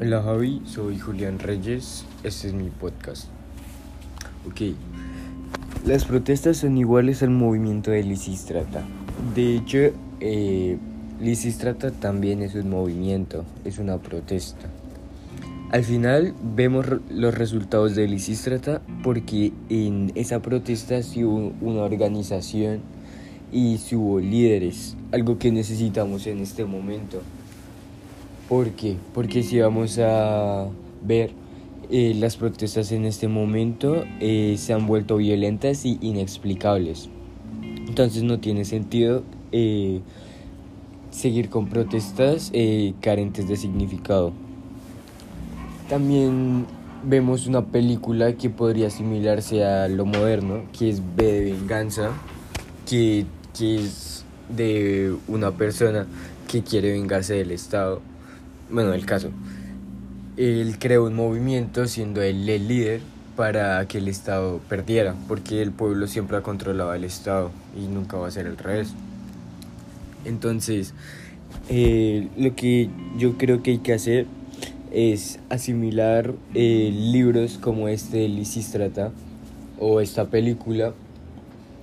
Hola Javi, soy Julián Reyes, este es mi podcast. Ok, las protestas son iguales al movimiento de Lisistrata. De hecho, eh, Lisistrata también es un movimiento, es una protesta. Al final vemos los resultados de Lisistrata porque en esa protesta sí hubo una organización y sí hubo líderes, algo que necesitamos en este momento. ¿Por qué? Porque si vamos a ver eh, las protestas en este momento eh, se han vuelto violentas y inexplicables. Entonces no tiene sentido eh, seguir con protestas carentes de significado. También vemos una película que podría asimilarse a lo moderno, que es B de Venganza, que, que es de una persona que quiere vengarse del Estado bueno, el caso, él creó un movimiento siendo él el líder para que el Estado perdiera, porque el pueblo siempre ha controlado el Estado y nunca va a ser al revés. Entonces, eh, lo que yo creo que hay que hacer es asimilar eh, libros como este de Lisístrata o esta película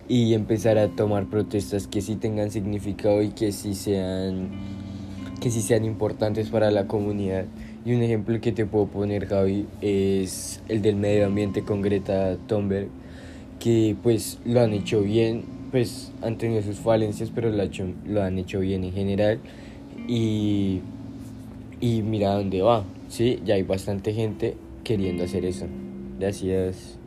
y empezar a tomar protestas que sí tengan significado y que sí sean que sí sean importantes para la comunidad. Y un ejemplo que te puedo poner, Javi, es el del medio ambiente con Greta Thunberg, que pues lo han hecho bien, pues han tenido sus falencias, pero lo, hecho, lo han hecho bien en general. Y, y mira dónde va, ¿sí? Ya hay bastante gente queriendo hacer eso. Gracias.